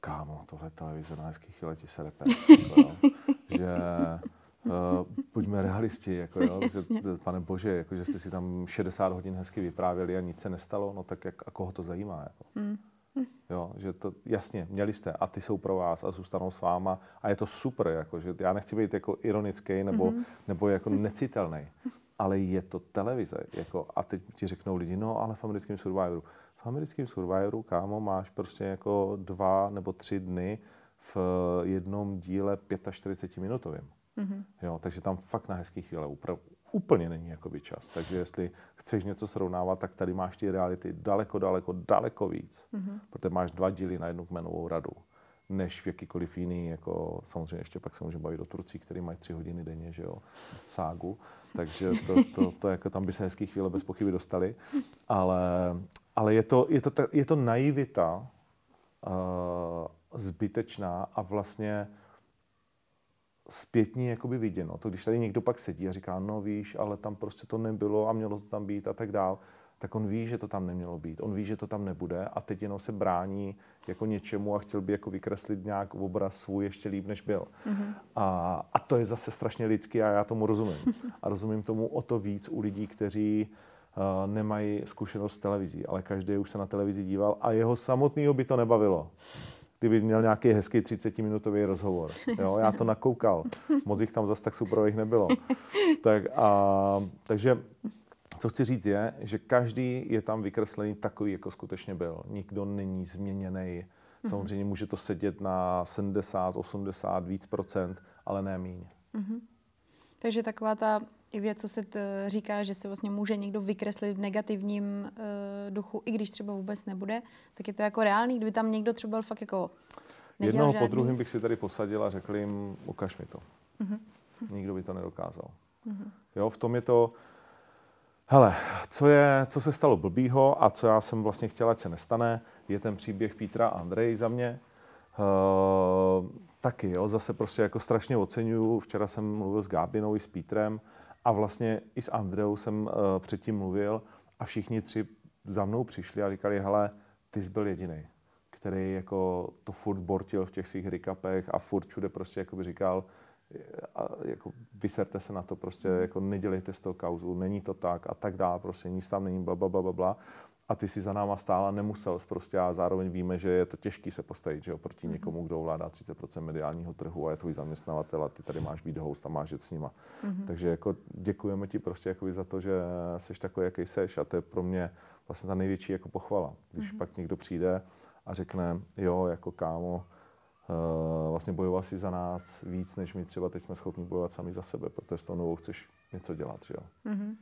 Kámo, tohle televize na hezký chvíle ti se repet. Jako, <laughs> že uh, buďme realisti, jako jo, pane bože, jako, že jste si tam 60 hodin hezky vyprávěli a nic se nestalo, no tak jak, a koho to zajímá, jako. Mm. Jo, že to, jasně, měli jste a ty jsou pro vás a zůstanou s váma a je to super, jako, že já nechci být jako ironický nebo, mm-hmm. nebo jako necitelný, ale je to televize, jako, a teď ti řeknou lidi, no ale v americkém Survivoru, v americkém Survivoru, kámo, máš prostě jako dva nebo tři dny v jednom díle 45 minutovým. Mm-hmm. Jo, takže tam fakt na hezký chvíle úplně není jakoby čas. Takže jestli chceš něco srovnávat, tak tady máš ty reality daleko, daleko, daleko víc. Mm-hmm. Protože máš dva díly na jednu kmenovou radu než v jakýkoliv jiný, jako samozřejmě ještě pak se můžeme bavit o Turcích, který mají tři hodiny denně, že jo, ságu, takže to, to, to, to jako tam by se hezký chvíle bez pochyby dostali, ale, ale je, to, je, to, je to naivita uh, zbytečná a vlastně zpětně jakoby viděno. To když tady někdo pak sedí a říká, no víš, ale tam prostě to nebylo a mělo to tam být a tak dál, tak on ví, že to tam nemělo být. On ví, že to tam nebude a teď jenom se brání jako něčemu a chtěl by jako vykreslit nějak obraz svůj ještě líp, než byl. Mm-hmm. A, a to je zase strašně lidský a já tomu rozumím. <laughs> A rozumím tomu o to víc u lidí, kteří uh, nemají zkušenost s televizí, ale každý už se na televizi díval a jeho samotného by to nebavilo kdyby měl nějaký hezký 30-minutový rozhovor. <laughs> Jo, já to nakoukal. Moc jich tam zase tak superových nebylo. <laughs> Tak a, takže co chci říct je, že každý je tam vykreslený takový, jako skutečně byl. Nikdo není změněný. Mhm. Samozřejmě může to sedět na 70, 80, víc procent, ale ne míň. Mm-hmm. Takže taková ta i věc, co se t, říká, že se vlastně může někdo vykreslit v negativním uh, duchu, i když třeba vůbec nebude, tak je to jako reálný, kdyby tam někdo třeba byl fakt jako Jednoho žádný... po druhém bych si tady posadil a řekl jim, ukaž mi to. Uh-huh. Nikdo by to nedokázal. Uh-huh. Jo, v tom je to, hele, co, je, co se stalo blbýho a co já jsem vlastně chtěla, ať se nestane, je ten příběh Pítra a Andrej za mě. Uh, taky, jo, zase prostě jako strašně oceňuju. Včera jsem mluvil s Gábinou i s Pítrem a vlastně i s Andreou jsem uh, předtím mluvil a všichni tři za mnou přišli a říkali, hele, ty jsi byl jediný, který jako to furt bortil v těch svých recapech a furt všude prostě jako by říkal, a jako vyserte se na to, prostě jako nedělejte z toho kauzu, není to tak a tak dále, prostě nic tam není, bla, bla, bla, bla a ty si za náma stála, nemusel prostě a zároveň víme, že je to těžký se postavit, že jo, proti mm-hmm. někomu, kdo ovládá 30% mediálního trhu a je tvůj zaměstnavatel a ty tady máš být host a máš jet s nima. Mm-hmm. Takže jako děkujeme ti prostě jako za to, že jsi takový, jaký seš a to je pro mě vlastně ta největší jako pochvala. Když mm-hmm. pak někdo přijde a řekne, jo, jako kámo, uh, vlastně bojoval si za nás víc, než my třeba teď jsme schopni bojovat sami za sebe, protože s tou novou chceš něco dělat, že jo. Mm-hmm.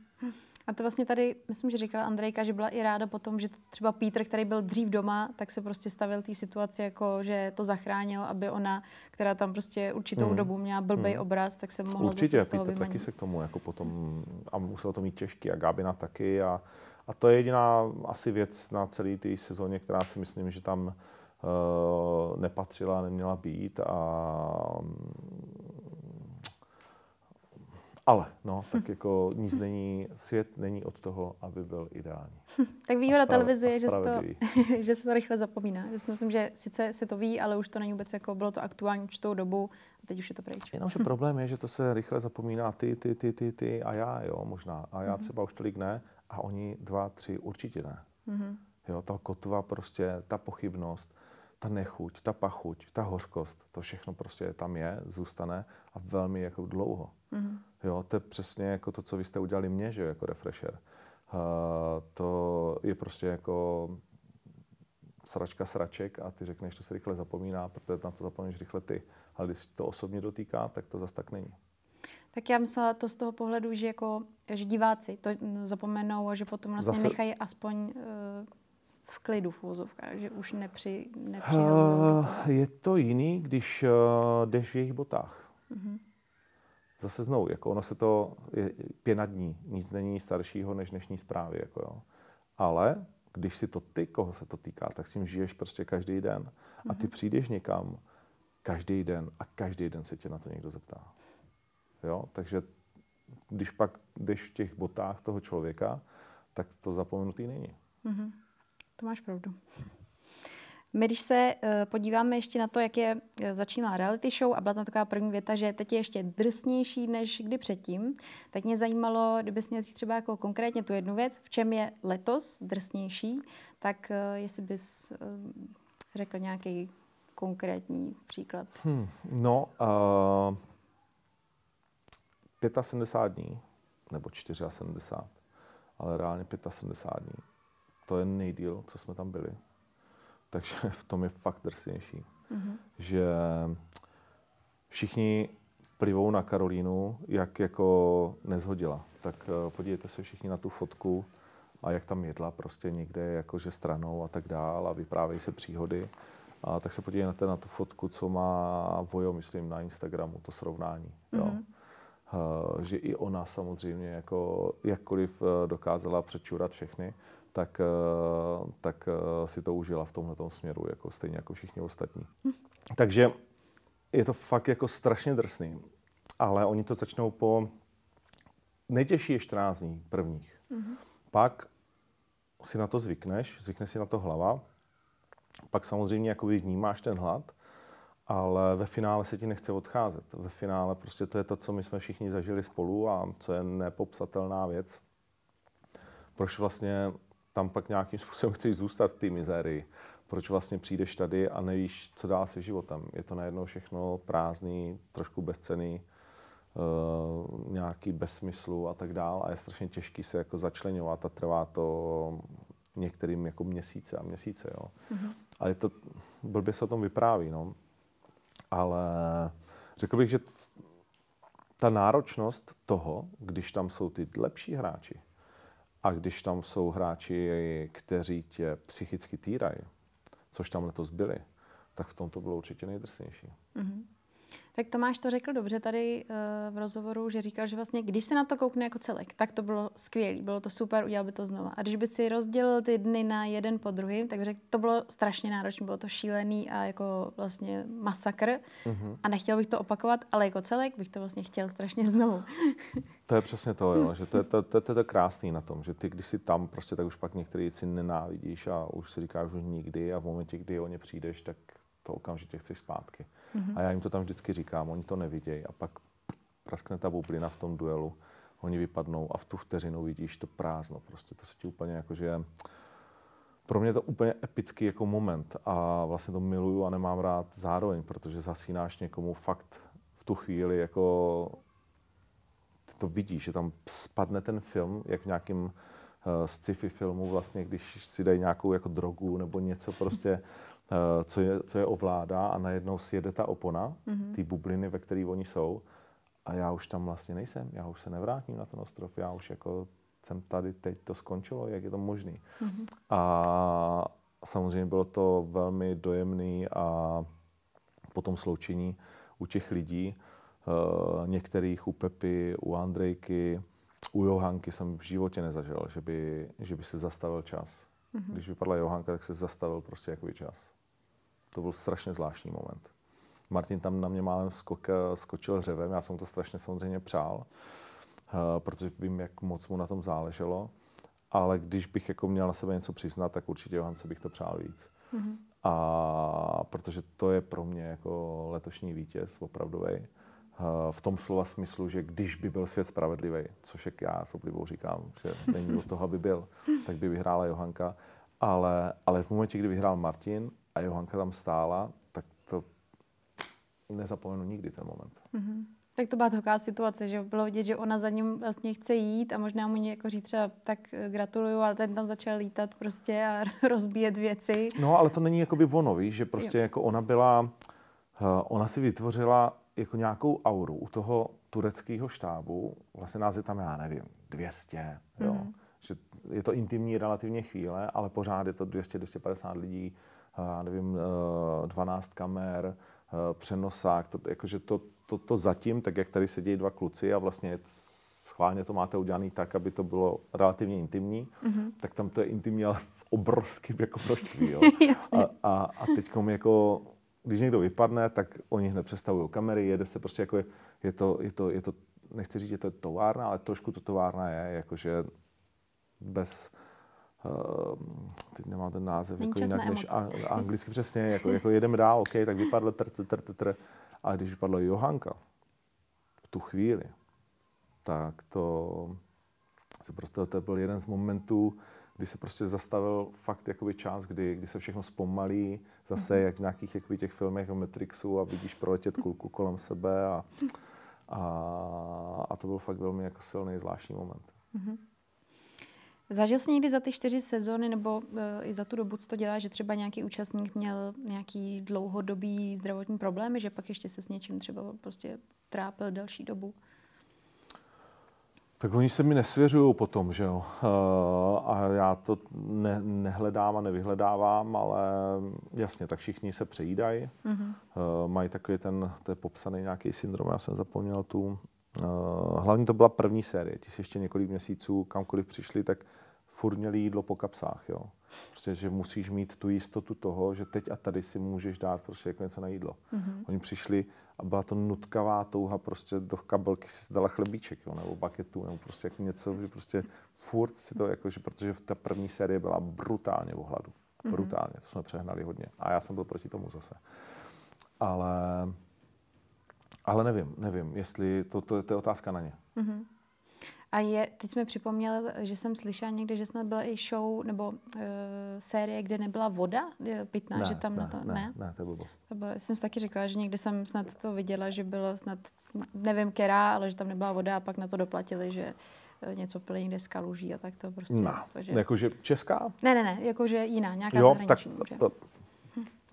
A to vlastně tady, myslím, že říkala Andrejka, že byla i ráda potom, že třeba Pítr, který byl dřív doma, tak se prostě stavil té situaci, jako že to zachránil, aby ona, která tam prostě určitou mm. dobu měla blbej mm. obraz, tak se mohla Určitě, zase z toho Pítr taky se k tomu jako potom, a musel to mít těžký a Gábina taky a, a to je jediná asi věc na celé té sezóně, která si myslím, že tam uh, nepatřila, neměla být a ale, no, tak jako nic není, svět není od toho, aby byl ideální. <laughs> tak výhoda televize je, že, to, <laughs> že se to rychle zapomíná. Že si myslím, že sice se to ví, ale už to není vůbec jako, bylo to aktuální určitou dobu a teď už je to pryč. Jenomže problém je, že to se rychle zapomíná ty, ty, ty, ty, ty a já, jo, možná. A já mm-hmm. třeba už tolik ne a oni dva, tři určitě ne. Mm-hmm. Jo, ta kotva prostě, ta pochybnost, ta nechuť, ta pachuť, ta hořkost, to všechno prostě tam je, zůstane a velmi jako dlouho. Mm-hmm. Jo, to je přesně jako to, co vy jste udělali mě, že jako refresher. Uh, to je prostě jako sračka sraček a ty řekneš, že to se rychle zapomíná, protože na to zapomínáš rychle ty. Ale když to osobně dotýká, tak to zase tak není. Tak já myslela to z toho pohledu, že, jako, že diváci to zapomenou a že potom vlastně Zase... nechají aspoň uh, v klidu v úzovkách, že už nepři, nepřihazují. Uh, je to jiný, když uh, jdeš v jejich botách. Uh-huh zase znovu, jako ono se to je pěna dní, nic není staršího než dnešní zprávy. Jako jo. Ale když si to ty, koho se to týká, tak s tím žiješ prostě každý den. A ty mhm. přijdeš někam každý den a každý den se tě na to někdo zeptá. Jo? Takže když pak jdeš v těch botách toho člověka, tak to zapomenutý není. Mm-hmm. To máš pravdu. My, když se uh, podíváme ještě na to, jak je uh, začínala reality show a byla tam taková první věta, že teď je ještě drsnější než kdy předtím, tak mě zajímalo, kdyby měl říct třeba jako konkrétně tu jednu věc, v čem je letos drsnější, tak uh, jestli bys řekl nějaký konkrétní příklad. Hmm, no, uh, 75 dní, nebo 74, ale reálně 75 dní. To je nejdíl, co jsme tam byli. Takže <laughs> v tom je fakt drsnější. Mm-hmm. Že všichni plivou na Karolínu, jak jako nezhodila. Tak uh, podívejte se všichni na tu fotku a jak tam jedla prostě někde jakože stranou a tak dál a vyprávějí se příhody. A tak se podívejte na tu fotku, co má Vojo, myslím, na Instagramu, to srovnání. Mm-hmm. Jo. Uh, že i ona samozřejmě, jako jakkoliv uh, dokázala přečurat všechny, tak, uh, tak si to užila v tomhle směru, jako stejně jako všichni ostatní. Mm. Takže je to fakt jako strašně drsný. Ale oni to začnou po nejtěžší je 14 dní prvních. Mm-hmm. Pak si na to zvykneš, zvykne si na to hlava, pak samozřejmě jakoby vnímáš ten hlad, ale ve finále se ti nechce odcházet. Ve finále prostě to je to, co my jsme všichni zažili spolu a co je nepopsatelná věc. Proč vlastně tam pak nějakým <laughs> způsobem chceš zůstat v té mizérii? Proč vlastně přijdeš tady a nevíš, co dál se životem? Je to najednou všechno prázdný, trošku bezcený, uh, nějaký bez smyslu a tak dál a je strašně těžký se jako začlenovat a trvá to některým jako měsíce a měsíce, jo. Mm-hmm. A je to, blbě se o tom vypráví, no. Ale řekl bych, že ta náročnost toho, když tam jsou ty lepší hráči a když tam jsou hráči, kteří tě psychicky týrají, což tam letos byli, tak v tom to bylo určitě nejdrsnější. Mm-hmm. Tak Tomáš to řekl dobře tady uh, v rozhovoru, že říkal, že vlastně, když se na to koukne jako celek, tak to bylo skvělé, bylo to super, udělal by to znova. A když by si rozdělil ty dny na jeden po druhým, tak řekl, to bylo strašně náročné, bylo to šílený a jako vlastně masakr. Uh-huh. A nechtěl bych to opakovat, ale jako celek bych to vlastně chtěl strašně znovu. to je přesně to, jo, <laughs> že to je to, to, to, to, krásný na tom, že ty, když jsi tam, prostě tak už pak některé věci nenávidíš a už si říkáš už nikdy a v momentě, kdy o ně přijdeš, tak to okamžitě chceš zpátky. Mm-hmm. A já jim to tam vždycky říkám, oni to nevidějí a pak praskne ta bublina v tom duelu, oni vypadnou a v tu vteřinu vidíš to prázdno. Prostě to se ti úplně jako, že pro mě je to úplně epický jako moment a vlastně to miluju a nemám rád zároveň, protože zasínáš někomu fakt v tu chvíli jako ty to vidíš, že tam spadne ten film, jak v nějakém uh, sci-fi filmu vlastně, když si dají nějakou jako drogu nebo něco prostě co je, co je ovládá a najednou sjede ta opona, mm-hmm. ty bubliny, ve kterých oni jsou a já už tam vlastně nejsem, já už se nevrátím na ten ostrov, já už jako jsem tady, teď to skončilo, jak je to možný. Mm-hmm. A samozřejmě bylo to velmi dojemný a potom sloučení u těch lidí, uh, některých u Pepy, u Andrejky, u Johanky jsem v životě nezažil, že by, že by se zastavil čas. Mm-hmm. Když vypadla Johanka, tak se zastavil prostě jako čas. To byl strašně zvláštní moment. Martin tam na mě málem skok, skočil řevem, já jsem to strašně samozřejmě přál, uh, protože vím, jak moc mu na tom záleželo, ale když bych jako měl na sebe něco přiznat, tak určitě Johance bych to přál víc. Mm-hmm. A protože to je pro mě jako letošní vítěz opravdový. Uh, v tom slova smyslu, že když by byl svět spravedlivý, což jak já s oblibou říkám, že není od toho, aby byl, tak by vyhrála Johanka. Ale, ale v momentě, kdy vyhrál Martin a Johanka tam stála, tak to nezapomenu nikdy ten moment. Mm-hmm. Tak to byla taková situace, že bylo vidět, že ona za ním vlastně chce jít a možná mu jako říct třeba tak eh, gratuluju, ale ten tam začal lítat prostě a <laughs> rozbíjet věci. No, ale to není jako by ono, víš, že prostě jo. jako ona byla, uh, ona si vytvořila jako nějakou auru u toho tureckého štábu, vlastně nás je tam, já nevím, 200, jo. Mm. Že je to intimní relativně chvíle, ale pořád je to 200-250 lidí, nevím, 12 eh, kamer, eh, přenosák, to, jakože to, to, to zatím, tak jak tady sedí dva kluci a vlastně schválně to máte udělané tak, aby to bylo relativně intimní, mm-hmm. tak tam to je intimní, ale v obrovském jako množství. Jo? <laughs> a, a, a teď jako, když někdo vypadne, tak oni hned přestavují kamery, jede se prostě jako je, je, to, je, to, je to, nechci říct, že to je továrna, ale trošku to továrna je, jakože bez teď nemám ten název Není jako jinak na než a, <laughs> anglicky přesně, jako, jako jedeme dál, OK, tak vypadlo tr, tr, tr, tr, tr. A když vypadlo Johanka v tu chvíli, tak to, se prostě, to byl jeden z momentů, kdy se prostě zastavil fakt jakoby čas, kdy, kdy se všechno zpomalí, zase jak v nějakých jakoby těch filmech jako Matrixu a vidíš proletět kulku kolem sebe a, a, a to byl fakt velmi jako silný, zvláštní moment. Zažil jsi někdy za ty čtyři sezóny nebo uh, i za tu dobu, co to dělá, že třeba nějaký účastník měl nějaký dlouhodobý zdravotní problémy, že pak ještě se s něčím třeba prostě trápil delší dobu? Tak oni se mi nesvěřují potom, že jo. Uh, a já to ne, nehledám a nevyhledávám, ale jasně, tak všichni se přejídají. Mm-hmm. Uh, mají takový ten, to je popsaný nějaký syndrom, já jsem zapomněl tu. Uh, hlavně to byla první série, ti si ještě několik měsíců kamkoliv přišli, tak furt měli jídlo po kapsách, jo. Prostě, že musíš mít tu jistotu toho, že teď a tady si můžeš dát prostě jako něco na jídlo. Mm-hmm. Oni přišli a byla to nutkavá touha, prostě do kabelky si dala chlebíček, jo, nebo baketu, nebo prostě jako něco, že prostě furt si to, jako, že protože ta první série byla brutálně o hladu. Brutálně, to jsme přehnali hodně. A já jsem byl proti tomu zase. Ale, ale nevím, nevím, jestli to, to, to je otázka na ně. A je, teď jsme připomněl, že jsem slyšela někde, že snad byla i show nebo uh, série, kde nebyla voda pitná, že tam ne, na to, ne, ne? ne, to je blbost. To bylo, jsem si taky říkala, že někde jsem snad to viděla, že bylo snad, nevím která, ale že tam nebyla voda a pak na to doplatili, že eh, něco pili někde z kaluží a tak to prostě. No, že... jakože česká? Ne, ne, ne, jakože jiná, nějaká Jo, tak zahraniční. že? to,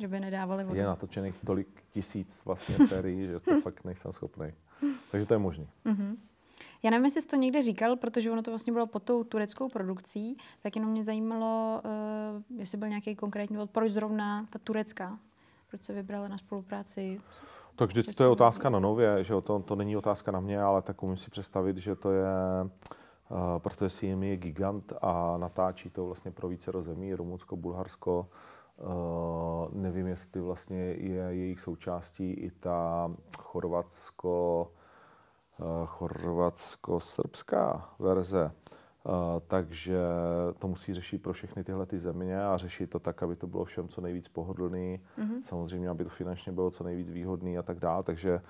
že by nedávali vodu. je natočených tolik tisíc vlastně <laughs> sérií, že to fakt nejsem schopný. Takže to je možný. Já nevím, jestli jsi to někde říkal, protože ono to vlastně bylo pod tou tureckou produkcí, tak jenom mě zajímalo, uh, jestli byl nějaký konkrétní důvod, proč zrovna ta turecká, proč se vybrala na spolupráci. Tak vždycky to je otázka na nově, že to, to není otázka na mě, ale tak umím si představit, že to je, uh, protože CME je gigant a natáčí to vlastně pro více zemí, Rumunsko, Bulharsko, nevím, jestli vlastně je jejich součástí i ta Chorvatsko, uh, chorvatsko-srbská verze. Uh, takže to musí řešit pro všechny tyhle ty země a řešit to tak, aby to bylo všem co nejvíc pohodlný. Mm-hmm. Samozřejmě, aby to finančně bylo co nejvíc výhodný a tak dále. Takže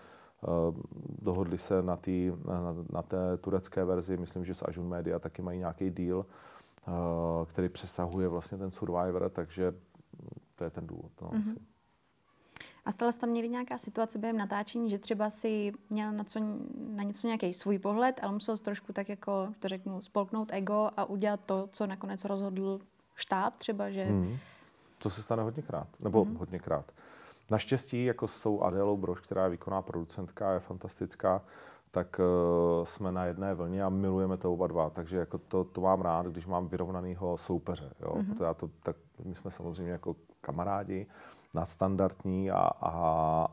uh, dohodli se na, tý, na, na té turecké verzi. Myslím, že s Ajun Media taky mají nějaký deal, uh, který přesahuje vlastně ten Survivor, takže to je ten důvod. No, mm-hmm. A stala se tam někdy nějaká situace během natáčení, že třeba si měl na, co, na něco nějaký svůj pohled, ale musel jsi trošku tak jako, to řeknu, spolknout ego a udělat to, co nakonec rozhodl štáb třeba, že... Mm. To se stane hodněkrát, nebo mm. hodněkrát. Naštěstí, jako s tou Adélou Brož, která je výkonná producentka, je fantastická, tak uh, jsme na jedné vlně a milujeme to oba dva. Takže jako to, to mám rád, když mám vyrovnanýho soupeře. Jo? Mm-hmm. Protože já to, tak my jsme samozřejmě jako kamarádi, nadstandardní, a, a,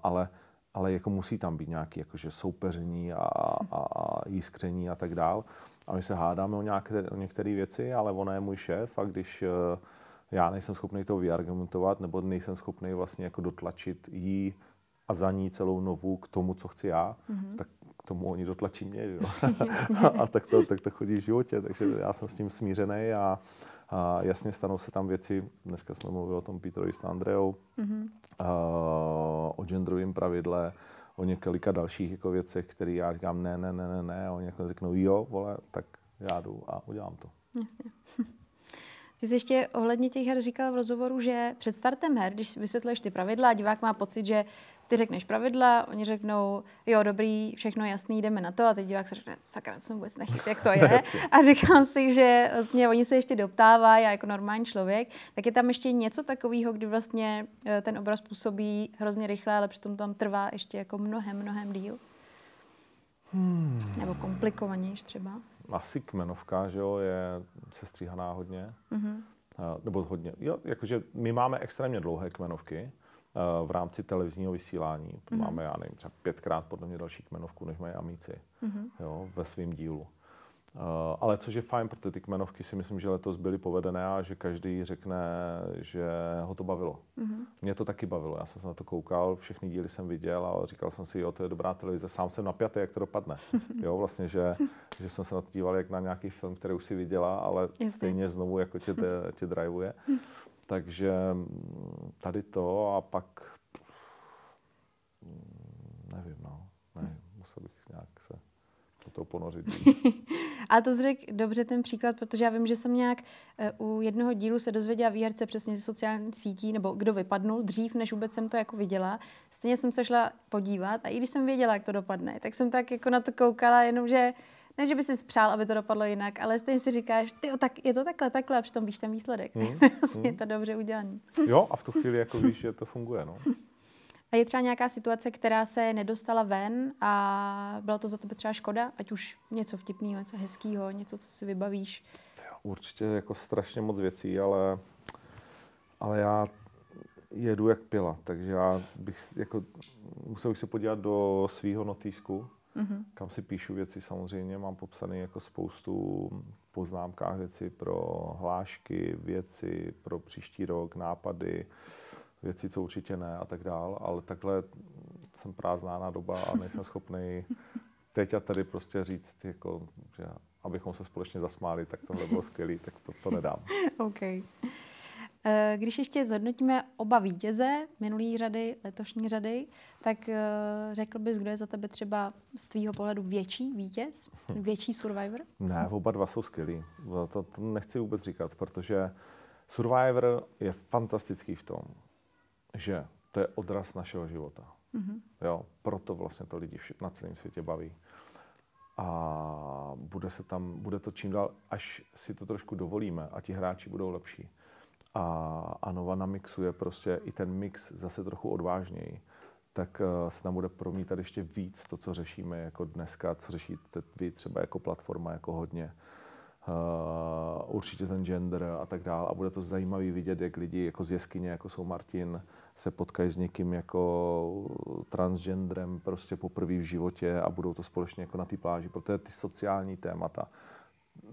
ale, ale jako musí tam být nějaké jakože soupeření a, a, a jiskření a tak dál. A my se hádáme o, nějaké, o některé věci, ale ona je můj šéf a když uh, já nejsem schopný to vyargumentovat, nebo nejsem schopný vlastně jako dotlačit jí a za ní celou novou k tomu, co chci já, mm-hmm. tak k tomu oni dotlačí mě. Jo? <laughs> <laughs> a tak to, tak to chodí v životě, takže já jsem s tím smířený a, a jasně stanou se tam věci, dneska jsme mluvili o tom Petrovi s Andreou, mm-hmm. a, o genderovém pravidle, o několika dalších jako věcech, které já říkám ne, ne, ne, ne, ne, a oni jako řeknou jo, vole, tak já jdu a udělám to. Jasně. <laughs> Ty jsi ještě ohledně těch her říkal v rozhovoru, že před startem her, když vysvětluješ ty pravidla, divák má pocit, že ty řekneš pravidla, oni řeknou, jo, dobrý, všechno jasný, jdeme na to a teď divák se řekne, sakra, jsem vůbec nechyt, jak to <laughs> je. A říkám si, že vlastně oni se ještě doptávají a jako normální člověk, tak je tam ještě něco takového, kdy vlastně eh, ten obraz působí hrozně rychle, ale přitom tam trvá ještě jako mnohem, mnohem díl. Hmm. Nebo komplikovanější třeba asi kmenovka, že jo, je sestříhaná hodně. Mm-hmm. Nebo hodně. Jo, jakože my máme extrémně dlouhé kmenovky uh, v rámci televizního vysílání. Mm-hmm. Máme, já nevím, třeba pětkrát podle mě další kmenovku, než mají amici mm-hmm. jo, ve svém dílu. Uh, ale což je fajn, protože ty kmenovky si myslím, že letos byly povedené a že každý řekne, že ho to bavilo. Mm-hmm. Mě to taky bavilo, já jsem se na to koukal, všechny díly jsem viděl a říkal jsem si, jo, to je dobrá televize, sám jsem napjatý, jak to dopadne. <laughs> jo, vlastně, že, že jsem se na to díval jak na nějaký film, který už si viděla, ale Jasně. stejně znovu jako tě, tě drivuje. <laughs> Takže mm, tady to a pak nevím, no, nevím, musel bych nějak se do toho ponořit. <laughs> A to řekl dobře ten příklad, protože já vím, že jsem nějak uh, u jednoho dílu se dozvěděla výherce přesně ze sociálních sítí, nebo kdo vypadnul dřív, než vůbec jsem to jako viděla. Stejně jsem se šla podívat a i když jsem věděla, jak to dopadne, tak jsem tak jako na to koukala, jenom že ne, že by si spřál, aby to dopadlo jinak, ale stejně si říkáš, ty tak je to takhle, takhle a přitom víš ten výsledek. Mm, <laughs> vlastně mm. je to dobře udělané. Jo, a v tu chvíli jako víš, že to funguje. No. <laughs> A je třeba nějaká situace, která se nedostala ven a byla to za tebe třeba škoda? Ať už něco vtipného, něco hezkého, něco, co si vybavíš? Určitě jako strašně moc věcí, ale, ale já jedu jak pila, takže já bych jako, musel bych se podívat do svého notýsku, mm-hmm. kam si píšu věci samozřejmě, mám popsané jako spoustu poznámkách věci pro hlášky, věci pro příští rok, nápady, věci, co určitě ne a tak dál, ale takhle jsem prázdná doba a nejsem schopný teď a tady prostě říct, jako, že abychom se společně zasmáli, tak tohle bylo skvělé, tak to, to nedám. <laughs> OK. Eh, když ještě zhodnotíme oba vítěze minulý řady, letošní řady, tak eh, řekl bys, kdo je za tebe třeba z tvýho pohledu větší vítěz, hm. větší Survivor? Ne, oba dva jsou skvělí. To, to nechci vůbec říkat, protože Survivor je fantastický v tom, že to je odraz našeho života. Mm-hmm. Jo, proto vlastně to lidi na celém světě baví. A bude, se tam, bude to čím dál, až si to trošku dovolíme a ti hráči budou lepší. A, a Nova namixuje prostě i ten mix zase trochu odvážněji, tak uh, se tam bude promítat ještě víc to, co řešíme jako dneska, co řešíte vy třeba jako platforma, jako hodně. Uh, určitě ten gender a tak dále. A bude to zajímavý vidět, jak lidi jako z jeskyně, jako jsou Martin, se potkají s někým jako transgenderem prostě poprvé v životě a budou to společně jako na té pláži, protože ty sociální témata,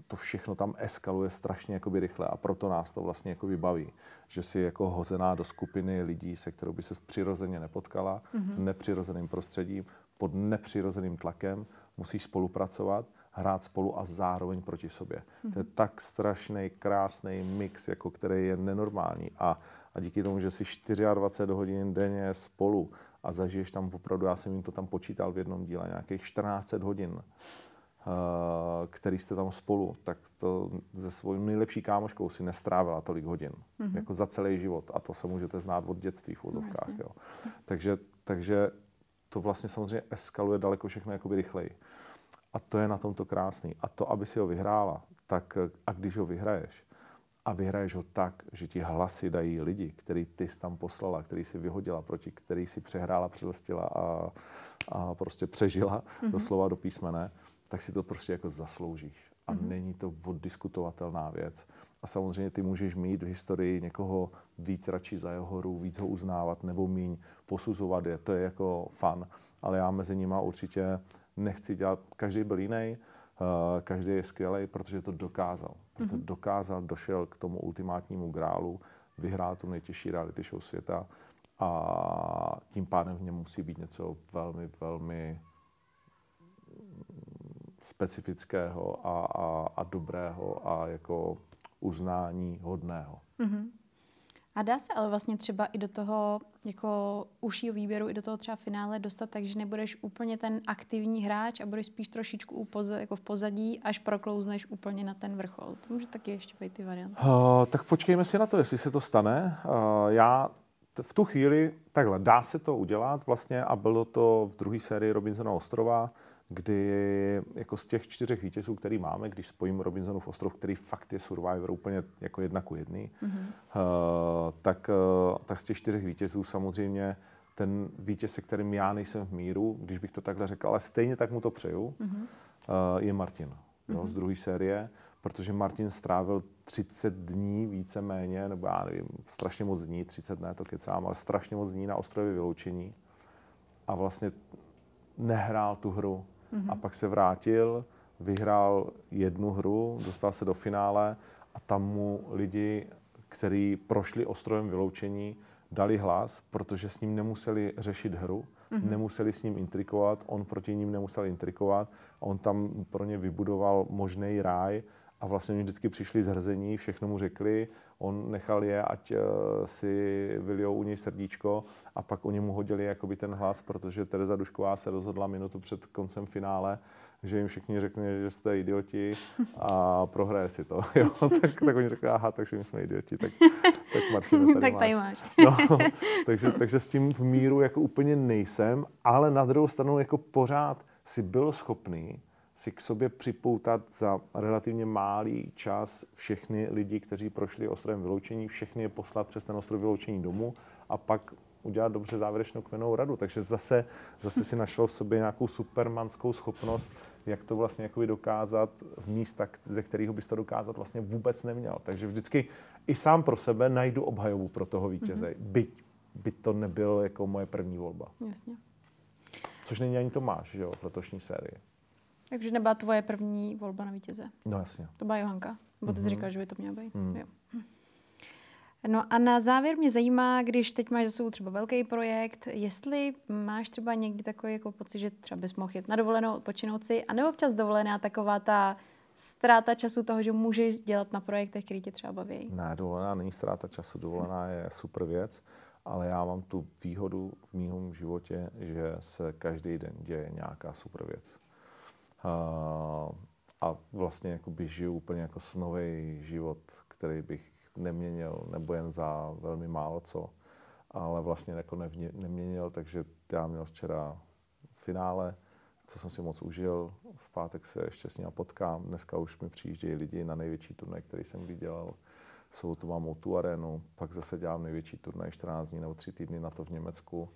to všechno tam eskaluje strašně jakoby rychle a proto nás to vlastně jako baví, že si jako hozená do skupiny lidí, se kterou by se přirozeně nepotkala, mm-hmm. v nepřirozeném prostředí, pod nepřirozeným tlakem, musíš spolupracovat, hrát spolu a zároveň proti sobě. Mm-hmm. To je tak strašný, krásný mix, jako který je nenormální a a díky tomu, že si 24 hodin denně spolu a zažiješ tam opravdu, já jsem jim to tam počítal v jednom díle, nějakých 14 hodin, eh, který jste tam spolu, tak to se svou nejlepší kámoškou si nestrávila tolik hodin, mm-hmm. jako za celý život. A to se můžete znát od dětství v úzovkách. No, takže, takže to vlastně samozřejmě eskaluje daleko všechno jakoby rychleji. A to je na tomto krásný. A to, aby si ho vyhrála, tak a když ho vyhraješ, a vyhraješ ho tak, že ti hlasy dají lidi, který ty jsi tam poslala, který si vyhodila, proti který si přehrála, přilstila a, a prostě přežila mm-hmm. doslova do písmene, tak si to prostě jako zasloužíš. A mm-hmm. není to oddiskutovatelná věc. A samozřejmě ty můžeš mít v historii někoho víc radši za jeho horu, víc ho uznávat nebo míň posuzovat je. To je jako fan. Ale já mezi nimi určitě nechci dělat, každý byl jiný, každý je skvělý, protože to dokázal mm-hmm. dokázal, došel k tomu ultimátnímu grálu, vyhrál tu nejtěžší reality show světa a tím pádem v něm musí být něco velmi, velmi specifického a, a, a dobrého a jako uznání hodného. Mm-hmm. A dá se ale vlastně třeba i do toho jako užšího výběru, i do toho třeba finále dostat, takže nebudeš úplně ten aktivní hráč a budeš spíš trošičku upoza, jako v pozadí, až proklouzneš úplně na ten vrchol. To může taky ještě být ty varianty. Uh, tak počkejme si na to, jestli se to stane. Uh, já v tu chvíli, takhle, dá se to udělat vlastně a bylo to v druhé sérii Robinsona ostrova, kdy jako z těch čtyřech vítězů, který máme, když spojím Robinsonův ostrov, který fakt je Survivor úplně jako jedna ku jedný, mm-hmm. uh, tak, uh, tak z těch čtyřech vítězů samozřejmě ten vítěz, se kterým já nejsem v míru, když bych to takhle řekl, ale stejně tak mu to přeju, mm-hmm. uh, je Martin mm-hmm. jo, z mhm. druhé série, protože Martin strávil 30 dní víceméně, nebo já nevím, strašně moc dní, 30 ne, to kecám, ale strašně moc dní na ostrově vyloučení a vlastně nehrál tu hru, Mm-hmm. A pak se vrátil vyhrál jednu hru, dostal se do finále a tam mu lidi, kteří prošli ostrojem vyloučení, dali hlas, protože s ním nemuseli řešit hru, mm-hmm. nemuseli s ním intrikovat, on proti ním nemusel intrikovat, on tam pro ně vybudoval možný ráj a vlastně oni vždycky přišli z hrzení, všechno mu řekli, on nechal je, ať uh, si vylijou u něj srdíčko a pak oni mu hodili jakoby ten hlas, protože Tereza Dušková se rozhodla minutu před koncem finále, že jim všichni řekne, že jste idioti a prohraje si to. <laughs> Jo? tak, tak oni řekli, aha, takže my jsme idioti, tak, tak Martina, tady <laughs> tak tady máš. no, takže, takže s tím v míru jako úplně nejsem, ale na druhou stranu jako pořád si byl schopný si k sobě připoutat za relativně malý čas všechny lidi, kteří prošli ostrovem vyloučení, všechny je poslat přes ten ostrov vyloučení domů a pak udělat dobře závěrečnou kmenou radu. Takže zase, zase si našel v sobě nějakou supermanskou schopnost, jak to vlastně jakoby dokázat z místa, ze kterého bys to dokázat vlastně vůbec neměl. Takže vždycky i sám pro sebe najdu obhajovu pro toho vítěze, mm-hmm. byť by to nebyl jako moje první volba. Jasně. Což není ani Tomáš, že jo, v letošní sérii. Takže nebyla tvoje první volba na vítěze? No jasně. To byla Johanka? Bo ty mm-hmm. jsi říkal, že by to měla být? Mm. Jo. Hm. No a na závěr mě zajímá, když teď máš za sebou třeba velký projekt, jestli máš třeba někdy takový jako pocit, že třeba bys mohl jít na dovolenou, odpočinout si, a nebo občas dovolená taková ta ztráta času toho, že můžeš dělat na projektech, který tě třeba baví? Ne, dovolená není ztráta času, dovolená je super věc, ale já mám tu výhodu v mém životě, že se každý den děje nějaká super věc. A vlastně jakoby žiju úplně jako snový život, který bych neměnil, nebo jen za velmi málo co, ale vlastně jako nevně, neměnil, takže já měl včera finále, co jsem si moc užil. V pátek se ještě s ním potkám. Dneska už mi přijíždějí lidi na největší turnaj, který jsem dělal. Jsou tu mám tu arénu, pak zase dělám největší turnaj 14 dní nebo 3 týdny na to v Německu.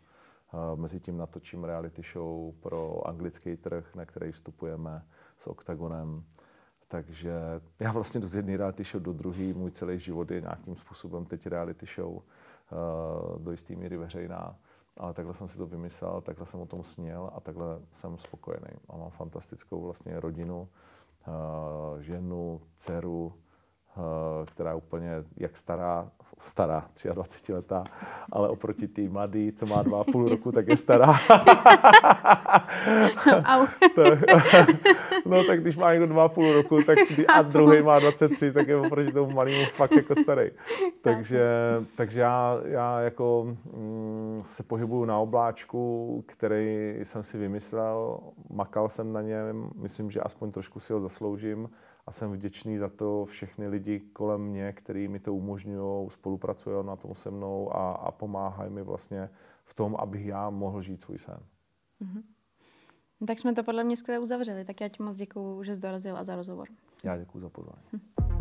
Mezitím natočím reality show pro anglický trh, na který vstupujeme s Octagonem. Takže já vlastně z jedné reality show do druhé, můj celý život je nějakým způsobem teď reality show, uh, do jisté míry veřejná. Ale takhle jsem si to vymyslel, takhle jsem o tom sněl a takhle jsem spokojený. A mám fantastickou vlastně rodinu, uh, ženu, dceru, Eh, která je úplně jak stará, stará, 23 letá, ale oproti té mladý, co má dva a půl roku, tak je stará. <laughs> <laughs> no tak když má někdo dva a půl roku tak, <laughs> a druhý má 23, tak je oproti tomu malému fakt jako starý. Takže, takže já, já jako mm, se pohybuju na obláčku, který jsem si vymyslel, makal jsem na něm, myslím, že aspoň trošku si ho zasloužím a jsem vděčný za to všechny lidi kolem mě, kteří mi to umožňují, spolupracují na tom se mnou a, a pomáhají mi vlastně v tom, abych já mohl žít svůj sen. Mm-hmm. Tak jsme to podle mě skvěle uzavřeli, tak já ti moc děkuju, že jsi dorazil a za rozhovor. Já děkuji za pozvání. Hm.